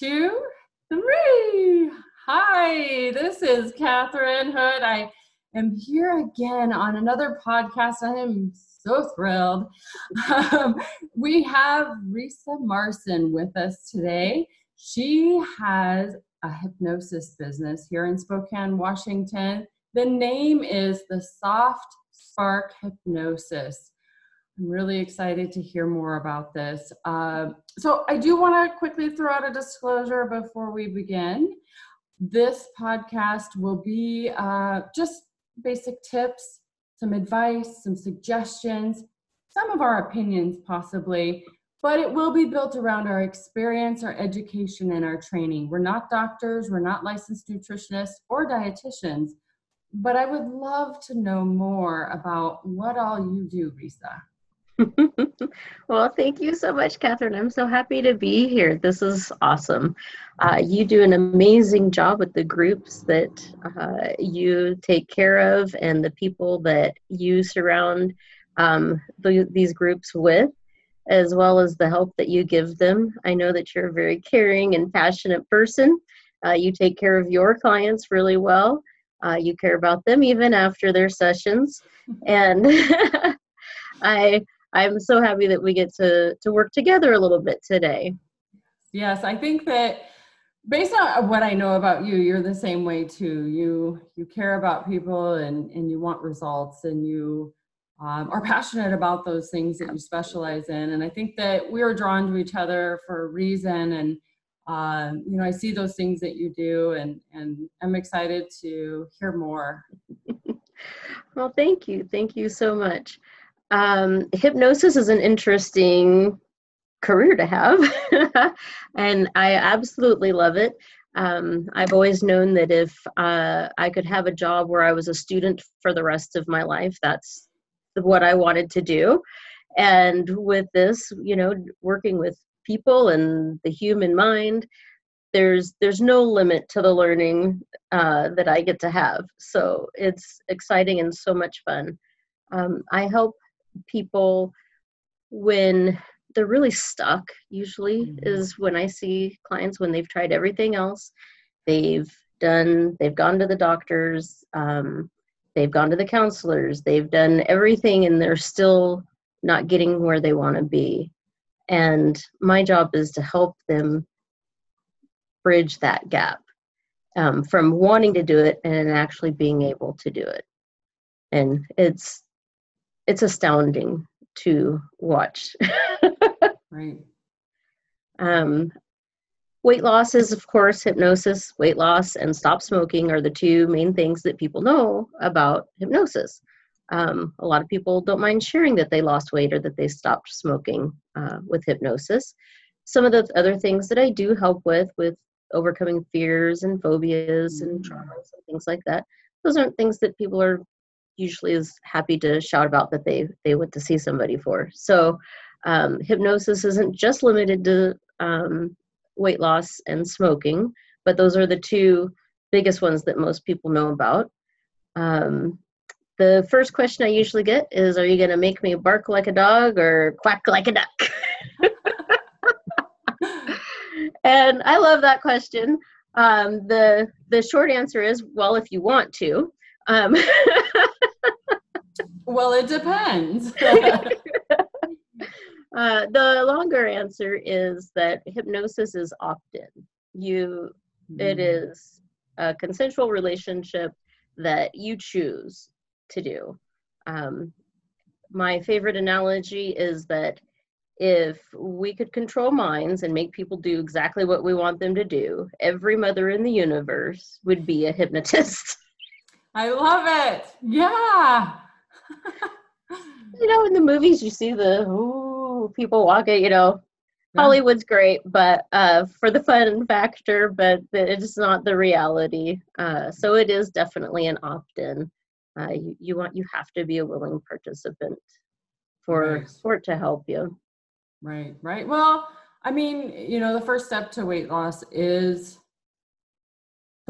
two, three. Hi, this is Katherine Hood. I am here again on another podcast. I am so thrilled. Um, we have Ressa Marson with us today. She has a hypnosis business here in Spokane, Washington. The name is the Soft Spark Hypnosis. I'm really excited to hear more about this. Uh, so, I do want to quickly throw out a disclosure before we begin. This podcast will be uh, just basic tips, some advice, some suggestions, some of our opinions, possibly, but it will be built around our experience, our education, and our training. We're not doctors, we're not licensed nutritionists or dietitians, but I would love to know more about what all you do, Ressa. well, thank you so much, Katherine. I'm so happy to be here. This is awesome. Uh, you do an amazing job with the groups that uh, you take care of and the people that you surround um, the, these groups with, as well as the help that you give them. I know that you're a very caring and passionate person. Uh, you take care of your clients really well. Uh, you care about them even after their sessions. And I I'm so happy that we get to to work together a little bit today. Yes, I think that based on what I know about you, you're the same way too. You you care about people and and you want results and you um, are passionate about those things that you specialize in. And I think that we are drawn to each other for a reason. And um, you know, I see those things that you do, and and I'm excited to hear more. well, thank you, thank you so much. Um, hypnosis is an interesting career to have, and I absolutely love it. Um, I've always known that if uh, I could have a job where I was a student for the rest of my life, that's what I wanted to do. And with this, you know, working with people and the human mind, there's there's no limit to the learning uh, that I get to have. So it's exciting and so much fun. Um, I help people when they're really stuck usually mm-hmm. is when i see clients when they've tried everything else. They've done they've gone to the doctors um, they've gone to the counselors they've done everything and they're still not getting where they want to be. And my job is to help them bridge that gap um, from wanting to do it and actually being able to do it. And it's it's astounding to watch. right. Um, weight loss is, of course, hypnosis. Weight loss and stop smoking are the two main things that people know about hypnosis. Um, a lot of people don't mind sharing that they lost weight or that they stopped smoking uh, with hypnosis. Some of the other things that I do help with, with overcoming fears and phobias and mm. traumas and things like that, those aren't things that people are usually is happy to shout about that they they went to see somebody for. So um, hypnosis isn't just limited to um, weight loss and smoking, but those are the two biggest ones that most people know about. Um, the first question I usually get is, "Are you going to make me bark like a dog or quack like a duck?" and I love that question. Um, the the short answer is, well, if you want to. Um, well, it depends. uh, the longer answer is that hypnosis is opt-in. You, mm. it is a consensual relationship that you choose to do. Um, my favorite analogy is that if we could control minds and make people do exactly what we want them to do, every mother in the universe would be a hypnotist. I love it. Yeah. you know, in the movies, you see the ooh, people walking, you know, yeah. Hollywood's great, but uh, for the fun factor, but it's not the reality. Uh, so it is definitely an opt-in. Uh, you, you want you have to be a willing participant for right. for it to help you. Right, right. Well, I mean, you know, the first step to weight loss is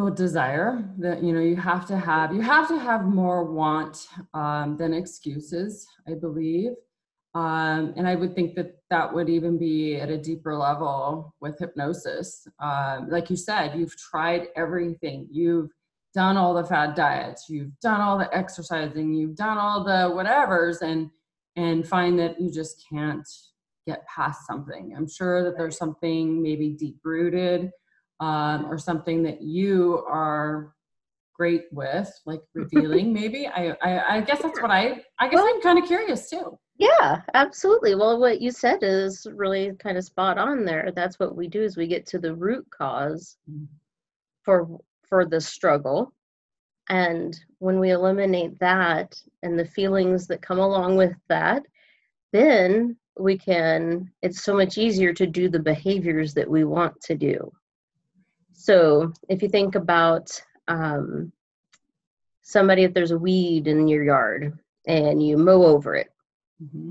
desire that you know you have to have you have to have more want um, than excuses i believe Um, and I would think that that would even be at a deeper level with hypnosis. Um, like you said, you've tried everything. You've done all the fad diets. You've done all the exercising. You've done all the whatevers, and and find that you just can't get past something. I'm sure that there's something maybe deep rooted um, or something that you are great with, like revealing maybe. I, I, I guess that's what I, I guess well, I'm kind of curious too. Yeah, absolutely. Well, what you said is really kind of spot on there. That's what we do is we get to the root cause mm-hmm. for for the struggle. And when we eliminate that and the feelings that come along with that, then we can it's so much easier to do the behaviors that we want to do. So, if you think about um, somebody, if there's a weed in your yard and you mow over it, Mm-hmm.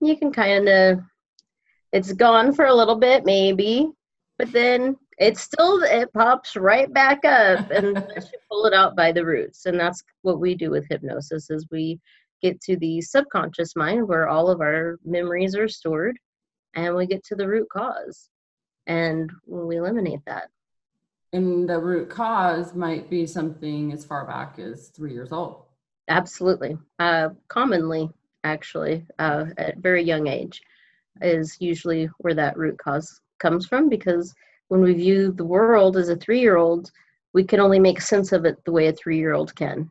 You can kind of, it's gone for a little bit maybe, but then it still it pops right back up and you pull it out by the roots. And that's what we do with hypnosis is we get to the subconscious mind where all of our memories are stored and we get to the root cause and we eliminate that and the root cause might be something as far back as three years old. Absolutely. Uh, commonly actually uh, at very young age is usually where that root cause comes from because when we view the world as a three year old we can only make sense of it the way a three year old can.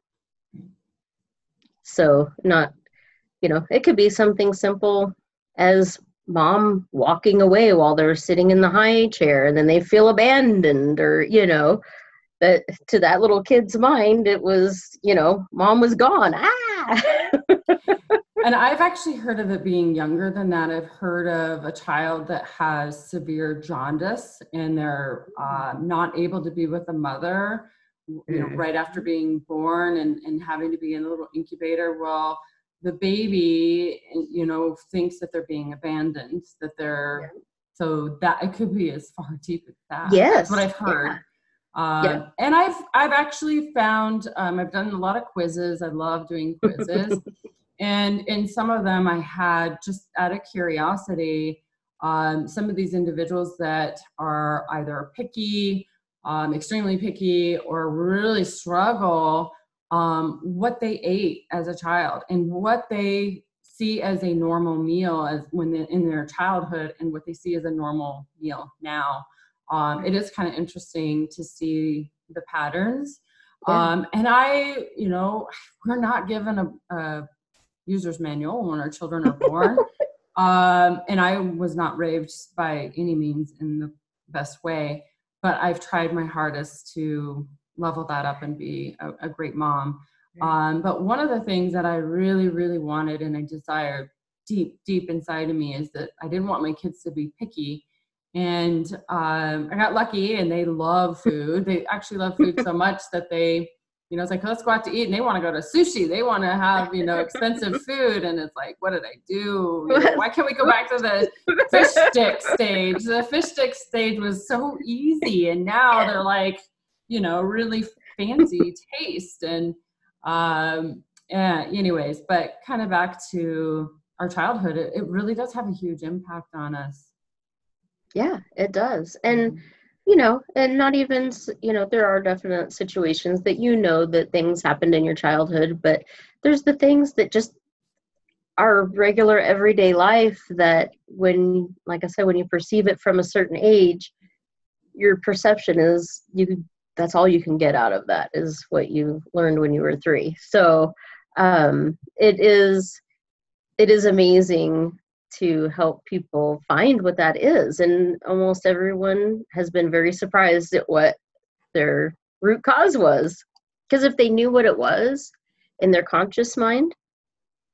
So not you know it could be something simple as mom walking away while they're sitting in the high chair and then they feel abandoned or you know that to that little kid's mind it was you know mom was gone ah and I've actually heard of it being younger than that. I've heard of a child that has severe jaundice and they're uh, not able to be with a mother, you know, mm. right after being born and, and having to be in a little incubator. Well, the baby, you know, thinks that they're being abandoned, that they're, yeah. so that it could be as far deep as that. Yes. That's what I've heard. Yeah. Uh, yeah. And I've I've actually found um, I've done a lot of quizzes. I love doing quizzes, And in some of them, I had just out of curiosity, um, some of these individuals that are either picky, um, extremely picky, or really struggle um, what they ate as a child and what they see as a normal meal as when they, in their childhood and what they see as a normal meal now. Um, it is kind of interesting to see the patterns. Yeah. Um, and I, you know, we're not given a, a user's manual when our children are born. um, and I was not raised by any means in the best way, but I've tried my hardest to level that up and be a, a great mom. Um, but one of the things that I really, really wanted and I desired deep, deep inside of me is that I didn't want my kids to be picky. And um, I got lucky and they love food. They actually love food so much that they you know, it's like, let's go out to eat. And they want to go to sushi. They want to have, you know, expensive food. And it's like, what did I do? You know, why can't we go back to the fish stick stage? The fish stick stage was so easy. And now they're like, you know, really fancy taste. And, um, yeah, anyways, but kind of back to our childhood, it, it really does have a huge impact on us. Yeah, it does. And, mm-hmm you know, and not even, you know, there are definite situations that you know that things happened in your childhood, but there's the things that just are regular everyday life that when, like I said, when you perceive it from a certain age, your perception is you that's all you can get out of that is what you learned when you were three. So um, it is it is amazing to help people find what that is. And almost everyone has been very surprised at what their root cause was. Because if they knew what it was in their conscious mind,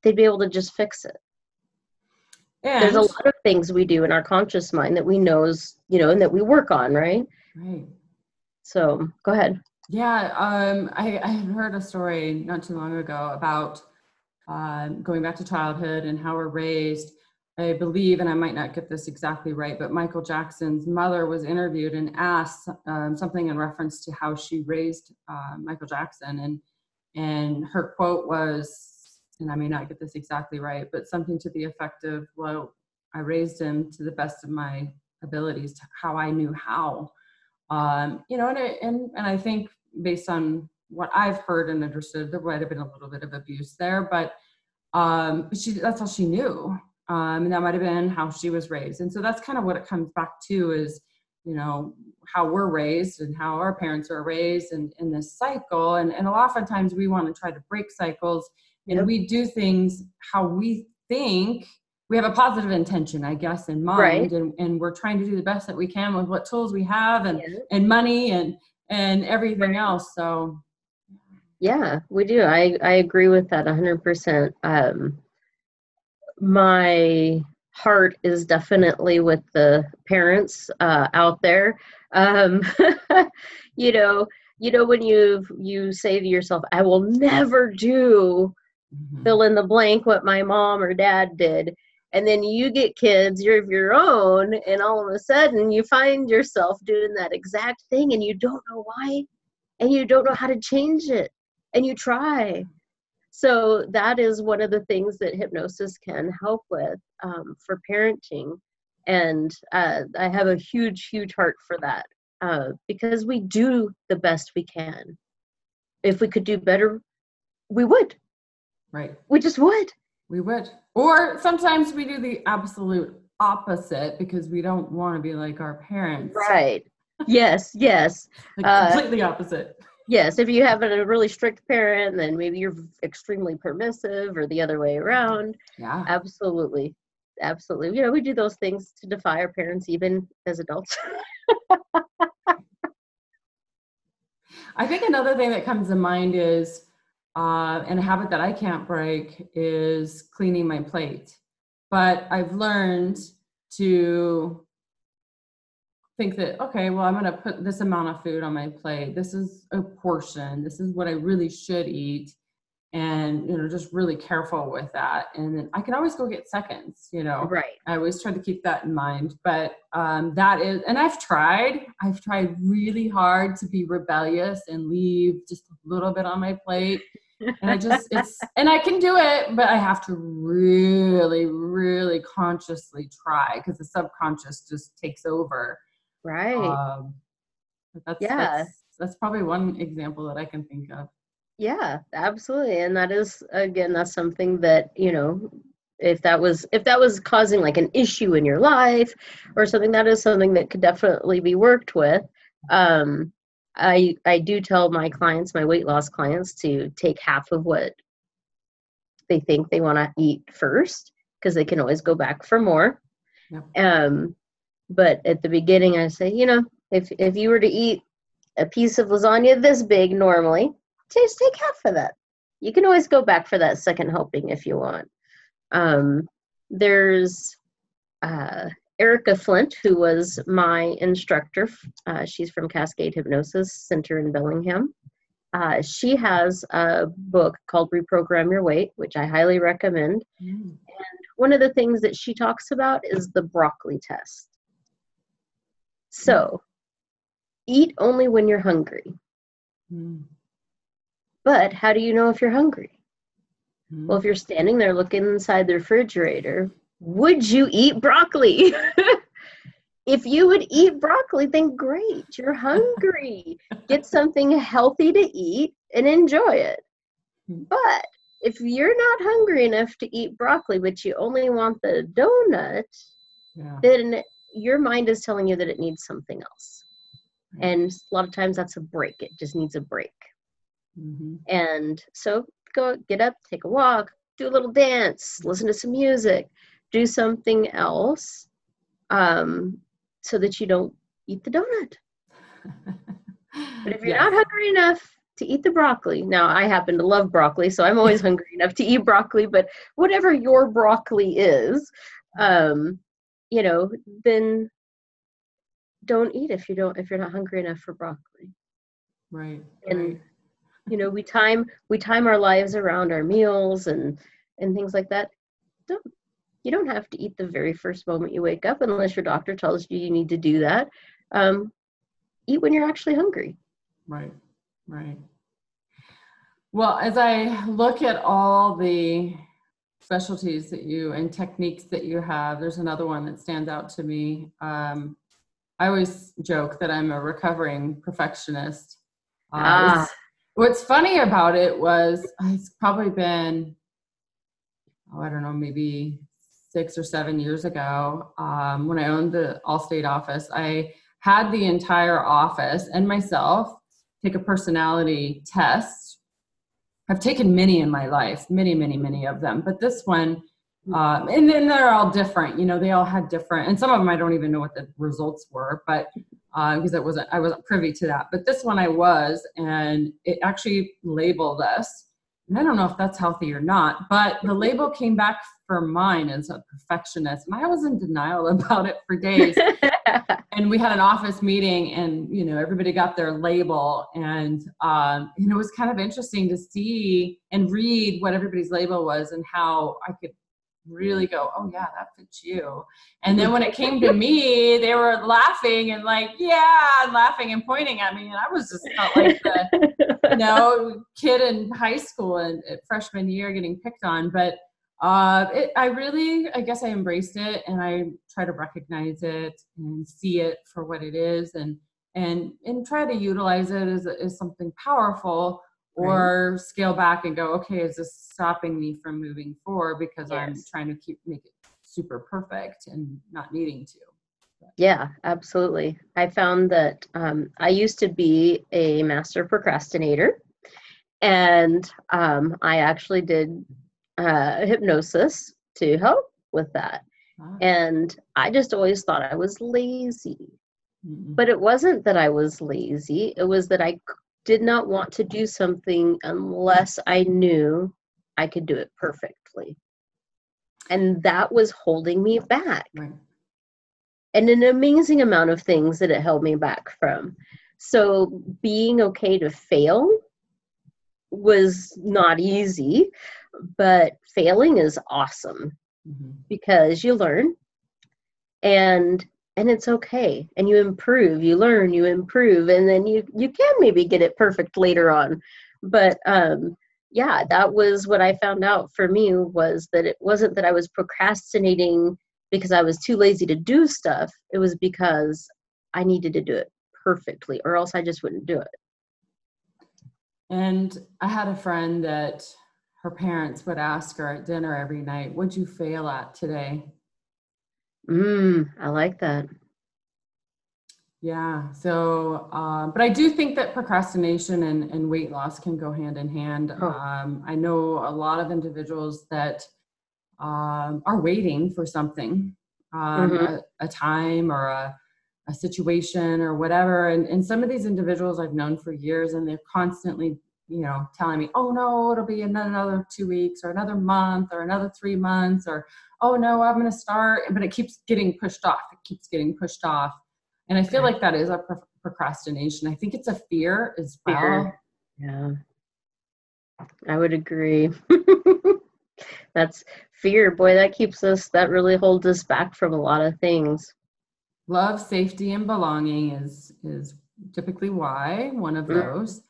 they'd be able to just fix it. And There's a lot of things we do in our conscious mind that we knows, you know, and that we work on, right? Right. So go ahead. Yeah, um, I, I heard a story not too long ago about uh, going back to childhood and how we're raised I believe, and I might not get this exactly right, but Michael Jackson's mother was interviewed and asked um, something in reference to how she raised uh, Michael Jackson, and and her quote was, and I may not get this exactly right, but something to the effect of, well, I raised him to the best of my abilities, how I knew how. Um, you know, and, I, and, and I think based on what I've heard and understood, there might have been a little bit of abuse there, but um, she, that's all she knew. Um, and that might have been how she was raised. And so that's kind of what it comes back to is, you know, how we're raised and how our parents are raised and in this cycle. And, and a lot of times we want to try to break cycles and yep. we do things how we think we have a positive intention, I guess, in mind. Right. And, and we're trying to do the best that we can with what tools we have and, yeah. and money and, and everything else. So yeah, we do. I, I agree with that 100%. Um, my heart is definitely with the parents uh, out there. Um, you know, you know when you you say to yourself, "I will never do mm-hmm. fill in the blank what my mom or dad did," and then you get kids, you're of your own, and all of a sudden you find yourself doing that exact thing, and you don't know why, and you don't know how to change it and you try. So that is one of the things that hypnosis can help with um, for parenting. And uh, I have a huge, huge heart for that uh, because we do the best we can. If we could do better, we would. Right. We just would. We would. Or sometimes we do the absolute opposite because we don't want to be like our parents. Right. Yes, yes. like uh, completely opposite yes if you have a really strict parent then maybe you're extremely permissive or the other way around yeah absolutely absolutely you know we do those things to defy our parents even as adults i think another thing that comes to mind is uh, and a habit that i can't break is cleaning my plate. But i've learned to think that okay well i'm going to put this amount of food on my plate. This is a portion. This is what i really should eat and you know just really careful with that and then i can always go get seconds you know right i always try to keep that in mind but um, that is and i've tried i've tried really hard to be rebellious and leave just a little bit on my plate and i just it's and i can do it but i have to really really consciously try because the subconscious just takes over Right. Um, that's, yeah. That's, that's probably one example that I can think of. Yeah, absolutely. And that is, again, that's something that, you know, if that was if that was causing like an issue in your life or something that is something that could definitely be worked with um i i do tell my clients my weight loss clients to take half of what they think they want to eat first because they can always go back for more yep. um but at the beginning, I say, you know, if if you were to eat a piece of lasagna this big normally, just take half of that. You can always go back for that second helping if you want. Um, there's uh, Erica Flint, who was my instructor. Uh, she's from Cascade Hypnosis Center in Bellingham. Uh, she has a book called Reprogram Your Weight, which I highly recommend. Mm. And one of the things that she talks about is the broccoli test. So, eat only when you're hungry. Mm. But how do you know if you're hungry? Mm. Well, if you're standing there looking inside the refrigerator, would you eat broccoli? if you would eat broccoli, then great, you're hungry. Get something healthy to eat and enjoy it. Hmm. But if you're not hungry enough to eat broccoli, but you only want the donut, yeah. then your mind is telling you that it needs something else. And a lot of times that's a break. It just needs a break. Mm-hmm. And so go get up, take a walk, do a little dance, listen to some music, do something else um, so that you don't eat the donut. but if you're yes. not hungry enough to eat the broccoli, now I happen to love broccoli, so I'm always hungry enough to eat broccoli, but whatever your broccoli is, um, you know, then don't eat if you don't if you're not hungry enough for broccoli. Right. And right. You know, we time we time our lives around our meals and and things like that. Don't you don't have to eat the very first moment you wake up unless your doctor tells you you need to do that. Um, eat when you're actually hungry. Right. Right. Well, as I look at all the specialties that you and techniques that you have, there's another one that stands out to me. Um, I always joke that I'm a recovering perfectionist. Uh, ah. What's funny about it was it's probably been, oh, I don't know, maybe six or seven years ago um, when I owned the Allstate office. I had the entire office and myself take a personality test. I've taken many in my life, many, many, many of them, but this one, um, and then they're all different. You know, they all had different, and some of them I don't even know what the results were, but because uh, I wasn't, I wasn't privy to that. But this one I was, and it actually labeled us. And I don't know if that's healthy or not, but the label came back for mine as a perfectionist, and I was in denial about it for days. and we had an office meeting, and you know everybody got their label, and um, and it was kind of interesting to see and read what everybody's label was and how I could really go, oh yeah, that fits you. And then when it came to me, they were laughing and like, yeah, and laughing and pointing at me, and I was just felt like the you know kid in high school and freshman year getting picked on, but uh, it, I really, I guess I embraced it and I try to recognize it and see it for what it is and, and, and try to utilize it as, as something powerful or right. scale back and go, okay, is this stopping me from moving forward because yes. I'm trying to keep, make it super perfect and not needing to. Yeah, absolutely. I found that um, I used to be a master procrastinator, and um, I actually did uh, hypnosis to help with that. Ah. And I just always thought I was lazy. Mm-hmm. But it wasn't that I was lazy, it was that I did not want to do something unless I knew I could do it perfectly. And that was holding me back. Right. And an amazing amount of things that it held me back from. So being okay to fail was not easy but failing is awesome mm-hmm. because you learn and and it's okay and you improve you learn you improve and then you you can maybe get it perfect later on. But um yeah that was what i found out for me was that it wasn't that i was procrastinating because i was too lazy to do stuff. It was because i needed to do it perfectly or else i just wouldn't do it. And i had a friend that her parents would ask her at dinner every night, What'd you fail at today? Mm, I like that. Yeah. So, uh, but I do think that procrastination and, and weight loss can go hand in hand. Oh. Um, I know a lot of individuals that um, are waiting for something, um, mm-hmm. a, a, time or a, a situation or whatever. And, and some of these individuals I've known for years and they're constantly you know, telling me, oh no, it'll be another two weeks or another month or another three months or, oh no, I'm going to start. But it keeps getting pushed off. It keeps getting pushed off. And I feel like that is a pro- procrastination. I think it's a fear as well. Fear. Yeah. I would agree. That's fear. Boy, that keeps us, that really holds us back from a lot of things. Love, safety, and belonging is is typically why one of mm. those.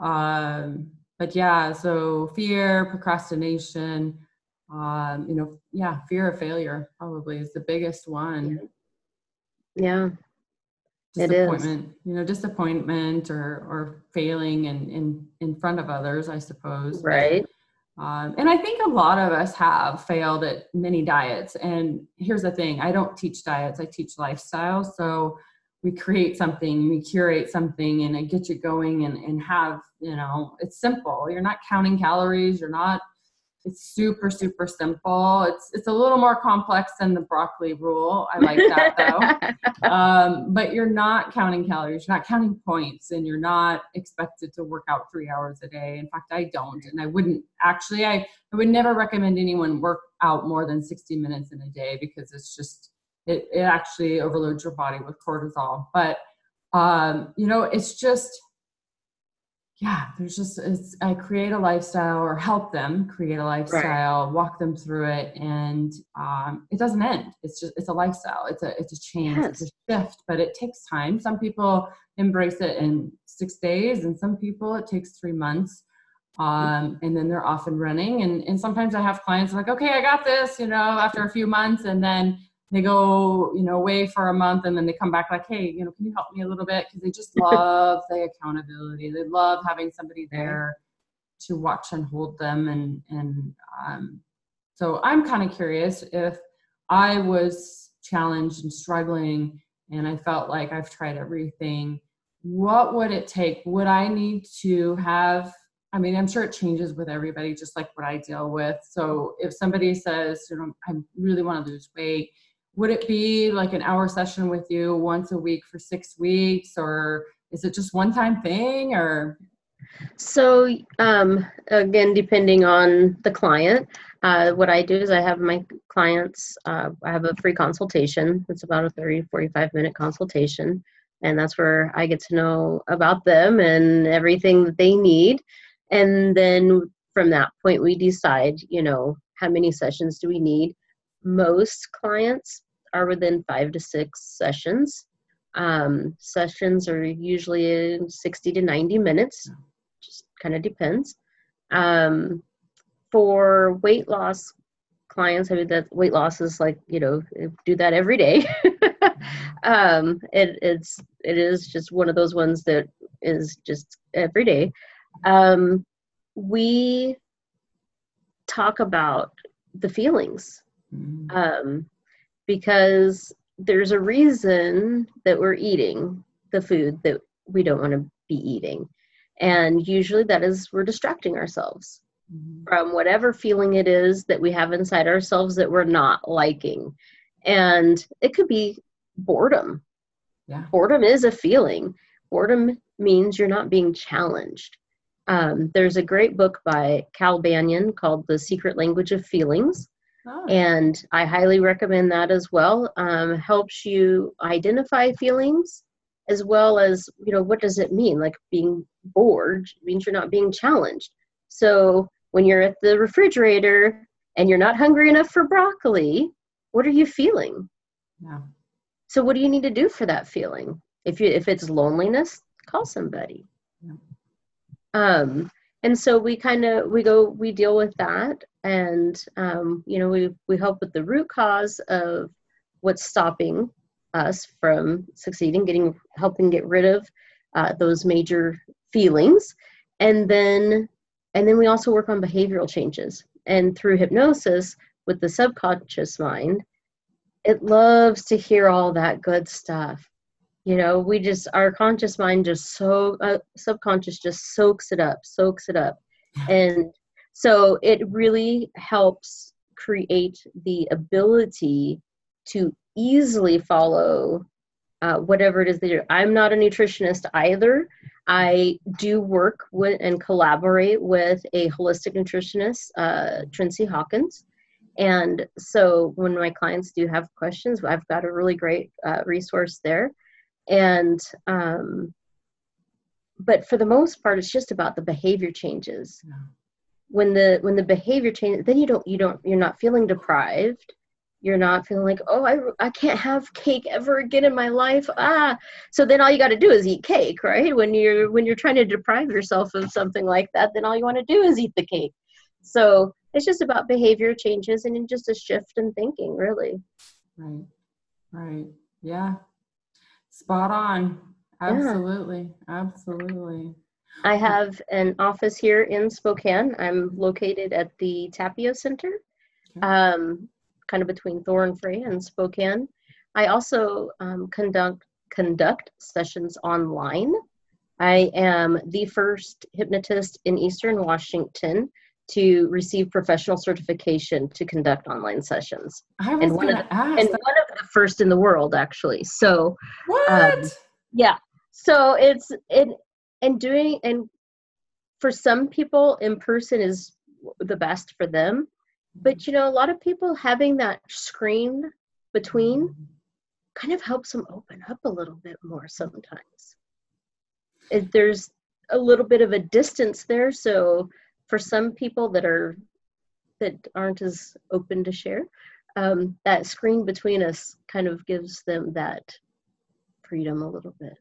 Um, but yeah, so fear, procrastination, um, you know, yeah, fear of failure probably is the biggest one. Yeah. Disappointment, you know, disappointment or or failing in in in front of others, I suppose. Right. Um, and I think a lot of us have failed at many diets. And here's the thing: I don't teach diets; I teach lifestyle. So we create something, we curate something, and it gets you going and, and have, you know, it's simple. You're not counting calories, you're not, it's super, super simple. It's it's a little more complex than the broccoli rule. I like that though. um, but you're not counting calories, you're not counting points, and you're not expected to work out three hours a day. In fact, I don't, and I wouldn't actually, I, I would never recommend anyone work out more than 60 minutes in a day because it's just it, it actually overloads your body with cortisol. But um, you know, it's just yeah, there's just it's I create a lifestyle or help them create a lifestyle, right. walk them through it, and um, it doesn't end. It's just it's a lifestyle. It's a it's a change. Yes. It's a shift, but it takes time. Some people embrace it in six days, and some people it takes three months. um, and then they're off and running. And, and sometimes I have clients like, okay, I got this, you know, after a few months, and then they go, you know, away for a month, and then they come back like, hey, you know, can you help me a little bit? Because they just love the accountability. They love having somebody there to watch and hold them, and and um, so I'm kind of curious if I was challenged and struggling, and I felt like I've tried everything. What would it take? Would I need to have I mean, I'm sure it changes with everybody, just like what I deal with. So if somebody says, you know, I really want to lose weight, would it be like an hour session with you once a week for six weeks, or is it just one time thing, or? So um, again, depending on the client, uh, what I do is I have my clients, uh, I have a free consultation. It's about a 30, 45 minute consultation. And that's where I get to know about them and everything that they need and then from that point we decide you know how many sessions do we need most clients are within five to six sessions. Um, sessions are usually 60 to 90 minutes just kind of depends. Um, for weight loss clients i mean that weight loss is like you know do that every day. Um, it, it's it is just one of those ones that is just every day. Um, we talk about the feelings mm-hmm. um, because there's a reason that we're eating the food that we don't want to be eating. And usually that is we're distracting ourselves mm-hmm. from whatever feeling it is that we have inside ourselves that we're not liking. And it could be boredom. Yeah. Boredom is a feeling. Boredom means you're not being challenged. Um, there's a great book by Cal Banyan called The Secret Language of Feelings. Oh. And I highly recommend that as well. Um, helps you identify feelings as well as, you know, what does it mean? Like being bored means you're not being challenged. So when you're at the refrigerator and you're not hungry enough for broccoli, what are you feeling? Yeah. So what do you need to do for that feeling? If you if it's loneliness, call somebody. Yeah um, and so we kind of we go we deal with that and um, you know we we help with the root cause of what's stopping us from succeeding getting helping get rid of uh, those major feelings. And then and then we also work on behavioral changes. And through hypnosis with the subconscious mind it loves to hear all that good stuff you know we just our conscious mind just so uh, subconscious just soaks it up soaks it up. And so it really helps create the ability to easily follow uh, whatever it is that you're i'm not a nutritionist either. I do work with and collaborate with a holistic nutritionist uh, Trincy hawkins. And so when my clients do have questions i've got a really great uh, resource there and um, but for the most part it's just about the behavior changes. Yeah. when the when the behavior changes then you don't you don't you're not feeling deprived. You're not feeling like oh i, I can't have cake ever again in my life. Ah. So then all you got to do is eat cake right? When you're when you're trying to deprive yourself of something like that then all you want to do is eat the cake. So it's just about behavior changes and just a shift in thinking really. Right. Right. Yeah Spot on. Absolutely. Yeah. Absolutely. I have an office here in Spokane. I'm located at the Tapio Center, um, kind of between Thornfrey and Spokane. I also um, conduct conduct sessions online. I am the first hypnotist in Eastern Washington to receive professional certification to conduct online sessions. I was and one, of the, and one of the first in the world, actually. So, what? Um, yeah. So it's it and doing and for some people, in person is the best for them. But you know, a lot of people having that screen between kind of helps them open up a little bit more sometimes. If there's a little bit of a distance there, so for some people that are that aren't as open to share um, that screen between us kind of gives them that freedom a little bit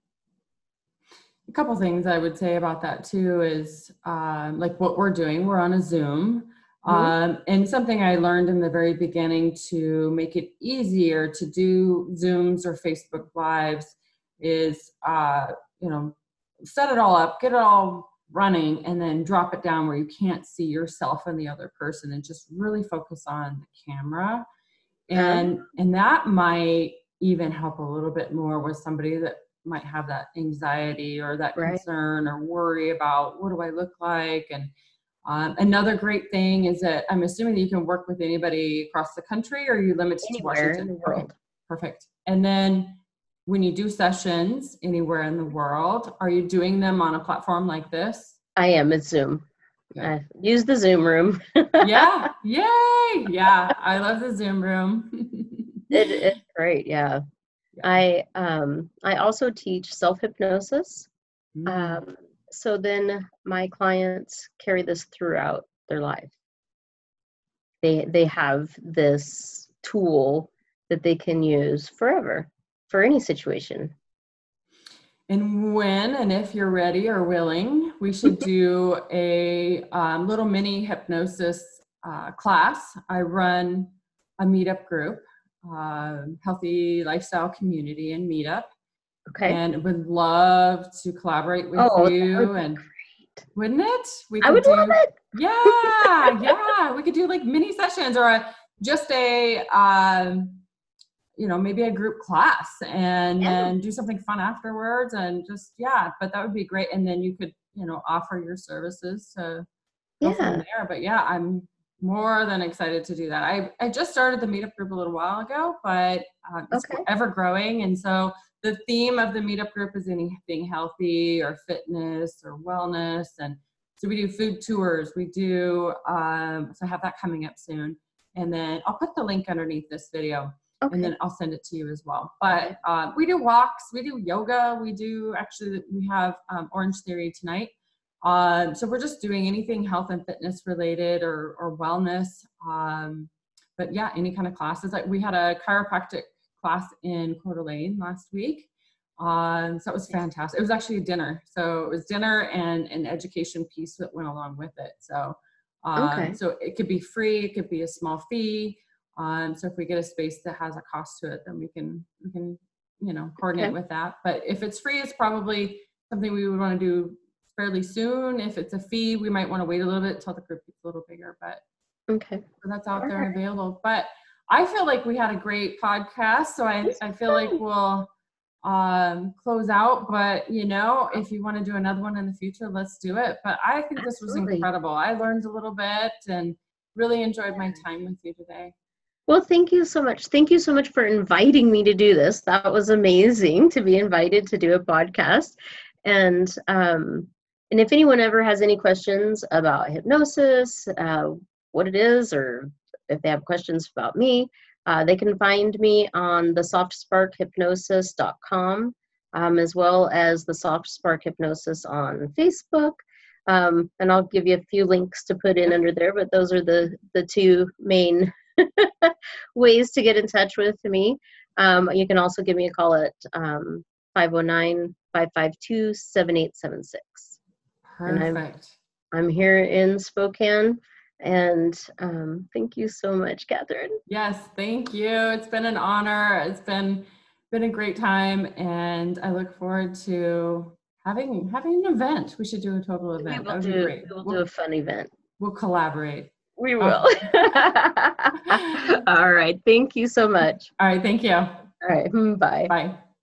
a couple things I would say about that too is um, like what we're doing. We're on a Zoom. Mm-hmm. Um, and something I learned in the very beginning to make it easier to do Zooms or Facebook Lives is, uh, you know, set it all up, get it all running, and then drop it down where you can't see yourself and the other person, and just really focus on the camera. And and that might even help a little bit more with somebody that might have that anxiety or that right. concern or worry about what do I look like and um, another great thing is that I'm assuming that you can work with anybody across the country or are you limited Anywhere to Washington? in the world. Okay, perfect. And then when you do sessions anywhere in the world, are you doing them on a platform like this? I am. It's Zoom. Yeah. I use the Zoom room. yeah. Yay. Yeah. I love the Zoom room. it, it's great. Yeah. yeah. I um I also teach self hypnosis. Mm. Um, so then my clients carry this throughout their life. They they have this tool that they can use forever for any situation. And when and if you're ready or willing, we should do a um, little mini hypnosis uh, class. I run a meetup group, uh, healthy lifestyle community and meetup. Okay. And would love to collaborate with oh, you and great. wouldn't it? We I would do, love it. Yeah, yeah. We could do like mini sessions or a, just a um, you know maybe a group class and yeah. then do something fun afterwards and just yeah but that would be great. And then you could you know offer your services to go yeah. from there. But yeah i'm more than excited to do that. I i just started the meetup group a little while ago but uh, it's okay. ever growing. And so the theme of the meetup group is anything healthy or fitness or wellness. And so we do food tours. We do um, so i have that coming up soon. And then i'll put the link underneath this video Okay. And then I'll send it to you as well. But uh, we do walks, we do yoga, we do actually, we have um, Orange Theory tonight. Um, so we're just doing anything health and fitness related or, or wellness. Um, but yeah, any kind of classes. Like we had a chiropractic class in Coeur d'Alene last week. Um, so it was fantastic. It was actually a dinner. So it was dinner and an education piece that went along with it. So, um, okay. so it could be free, it could be a small fee. Um, so if we get a space that has a cost to it, then we can we can you know coordinate okay. with that. But if it's free, it's probably something we would want to do fairly soon. If it's a fee, we might want to wait a little bit until the group gets a little bigger. But okay, so that's out All there right. available. But I feel like we had a great podcast, so I I feel like we'll um close out but you know if you want to do another one in the future let's do it but i think this was incredible i learned a little bit and really enjoyed my time with you today well, thank you so much. Thank you so much for inviting me to do this. That was amazing to be invited to do a podcast. And um, and if anyone ever has any questions about hypnosis, uh, what it is, or if they have questions about me, uh, they can find me on the softsparkhypnosis.com, um, as well as the Soft Spark Hypnosis on Facebook. Um, and I'll give you a few links to put in under there, but those are the the two main ways to get in touch with me. Um, you can also give me a call at um, 509 552 7876. Perfect. I'm, I'm here in Spokane. And um, thank you so much, Katherine. Yes, thank you. It's been an honor. It's been been a great time, and I look forward to having having an event. We should do a total event. We will, do, we'll, we'll do a fun event. We'll collaborate. We oh. will. All right. Thank you so much. All right. Thank you. All right. Bye. Bye.